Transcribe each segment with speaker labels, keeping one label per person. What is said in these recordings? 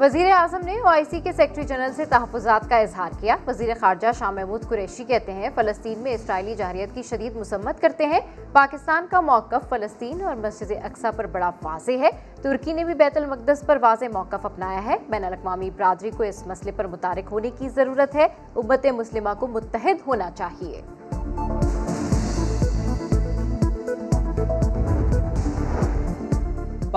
Speaker 1: وزیر اعظم نے او آئی سی کے سیکٹری جنرل سے تحفظات کا اظہار کیا۔ وزیر خارجہ شاہ محمود قریشی کہتے ہیں، فلسطین میں اسرائیلی جارحیت کی شدید مسمت کرتے ہیں۔ پاکستان کا موقف فلسطین اور مسجد اقصا پر بڑا واضح ہے۔ ترکی نے بھی بیت المقدس پر واضح موقف اپنایا ہے۔ بین الاقوامی برادری کو اس مسئلے پر متارک ہونے کی ضرورت ہے۔ امت مسلمہ کو متحد ہونا چاہیے۔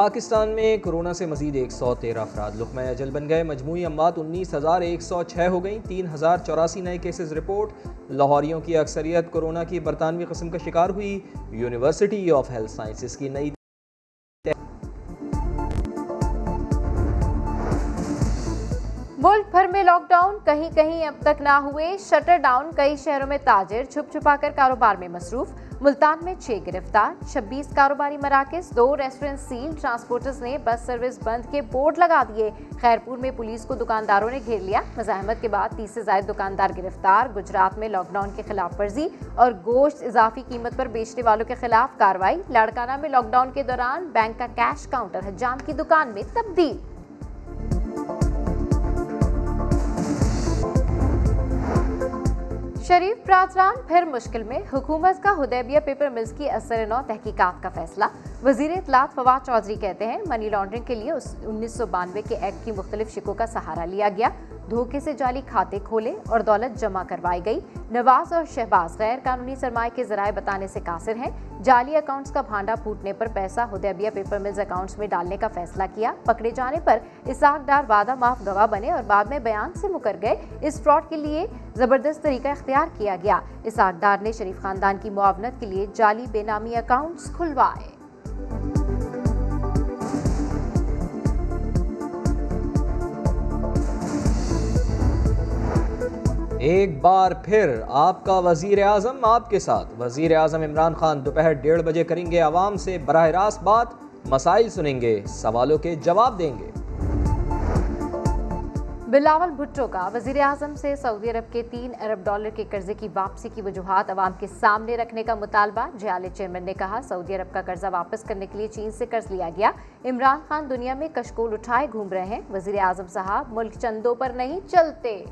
Speaker 2: پاکستان میں کرونا سے مزید ایک سو تیرہ افراد لقمہ اجل بن گئے۔ مجموعی اموات انیس ہزار ایک سو چھ ہو گئیں۔ تین ہزار چوراسی نئے کیسز رپورٹ۔ لاہوریوں کی اکثریت کرونا کی برطانوی قسم کا شکار ہوئی۔ یونیورسٹی آف ہیلتھ سائنسز کی نئی
Speaker 1: ملک بھر میں لاک ڈاؤن کہیں کہیں اب تک نہ ہوئے، شٹر ڈاؤن کئی شہروں میں تاجر، چھپ چھپا کر کاروبار میں مصروف، ملتان میں چھ گرفتار، چھبیس کاروباری مراکز، دو ریسٹورنٹ سیل، ٹرانسپورٹرز نے بس سروس بند کے بورڈ لگا دیے۔ خیرپور میں پولیس کو دکانداروں نے گھیر لیا۔ مزاحمت کے بعد تیس سے زائد دکاندار گرفتار، گجرات میں لاک ڈاؤن کے خلاف ورزی اور گوشت اضافی قیمت پر بیچنے والوں کے خلاف کاروائی لاڑکانہ میں لاک ڈاؤن کے دوران بینک کا کیش کاؤنٹر حجام کی دکان میں تبدیل۔ شریف برادران پھر مشکل میں حکومت کا حدیبیہ پیپر ملز کی اثر نو تحقیقات کا فیصلہ۔ وزیر اطلاعات فواد چودھری کہتے ہیں منی لانڈرنگ کے لیے انیس سو بانوے کے ایکٹ کی مختلف شکوں کا سہارا لیا گیا۔ دھوکے سے جعلی کھاتے کھولے اور دولت جمع کروائی گئی۔ نواز اور شہباز غیر قانونی سرمایہ کے ذرائع بتانے سے قاصر ہیں۔ جعلی اکاؤنٹس کا بھانڈا پھوٹنے پر پیسہ حدیبیہ پیپر ملز اکاؤنٹس میں ڈالنے کا فیصلہ کیا۔ پکڑے جانے پر اساق ڈار وعدہ معاف گواہ بنے اور بعد میں بیان سے مکر گئے۔ اس فراڈ کے لیے زبردست طریقہ اختیار کیا گیا۔ اساق ڈار نے شریف خاندان کی معاونت کے لیے جعلی بے نامی اکاؤنٹس کھلوائے۔
Speaker 2: ایک بار پھر آپ کا وزیر اعظم آپ کے ساتھ۔ وزیر اعظم عمران خان دوپہر ڈیڑھ بجے کریں گے عوام سے براہ راست بات، مسائل سنیں گے، سوالوں کے جواب دیں گے۔
Speaker 1: بلاول بھٹو کا وزیر اعظم سے سعودی عرب کے تین ارب ڈالر کے قرضے کی واپسی کی وجوہات عوام کے سامنے رکھنے کا مطالبہ، جیالے چیئرمین نے کہا، سعودی عرب کا قرضہ واپس کرنے کے لیے چین سے قرض لیا گیا۔ عمران خان دنیا میں کشکول اٹھائے گھوم رہے ہیں۔ وزیر اعظم صاحب ملک چندوں پر نہیں چلتے۔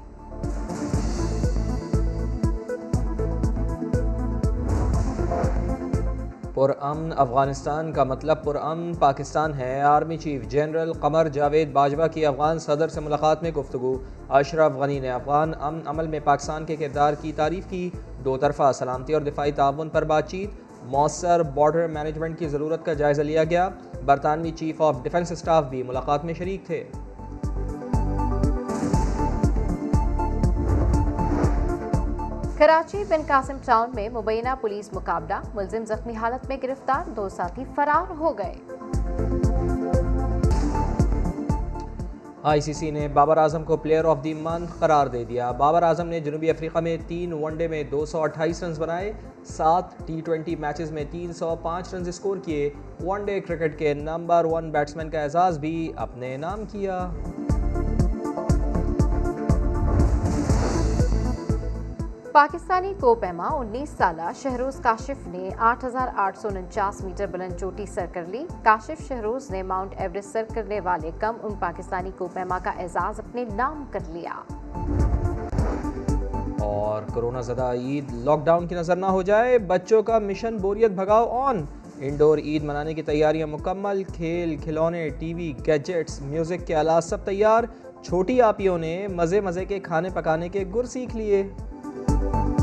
Speaker 2: پرامن افغانستان کا مطلب پرامن پاکستان ہے۔ Army chief general Qamar Javed Bajwa کی افغان صدر سے ملاقات میں گفتگو۔ اشرف غنی نے افغان امن عمل میں پاکستان کے کردار کی تعریف کی۔ دو طرفہ سلامتی اور دفاعی تعاون پر بات چیت۔ مؤثر بارڈر مینجمنٹ کی ضرورت کا جائزہ لیا گیا۔ برطانوی چیف آف ڈیفنس اسٹاف بھی ملاقات میں شریک تھے۔
Speaker 1: کراچی بن قاسم ٹاؤن میں مبینہ پولیس مقابلہ، ملزم زخمی حالت میں گرفتار، دو ساتھی فرار ہو گئے۔
Speaker 2: آئی سی سی نے بابر اعظم کو پلیئر آف دی منتھ قرار دے دیا۔ بابر اعظم نے جنوبی افریقہ میں تین ون ڈے میں دو سو اٹھائیس رنز بنائے، سات ٹی ٹوینٹی میچز میں تین سو پانچ رنز اسکور کیے۔ ون ڈے کرکٹ کے نمبر ون بیٹسمین کا اعزاز بھی اپنے نام کیا۔
Speaker 1: پاکستانی کو پیما انیس سالہ شہروز کاشف نے آٹھ ہزار آٹھ سو انچاس میٹر بلند چوٹی سر کر لی۔ کاشف شہروز نے ماؤنٹ ایوریسٹ سر کرنے والے کم ان پاکستانی کو پیما کا اعزاز اپنے نام کر لیا۔
Speaker 2: اور کرونا زدہ عید لاک ڈاؤن کی نظر نہ ہو جائے، بچوں کا مشن بوریت بھگاؤ آن۔ انڈور عید منانے کی تیاریاں مکمل، کھیل، کھلونے، ٹی وی، گیجٹس، میوزک کے آلات سب تیار۔ چھوٹی آپیوں نے مزے مزے کے کھانے پکانے کے گر سیکھ لیے۔ ہے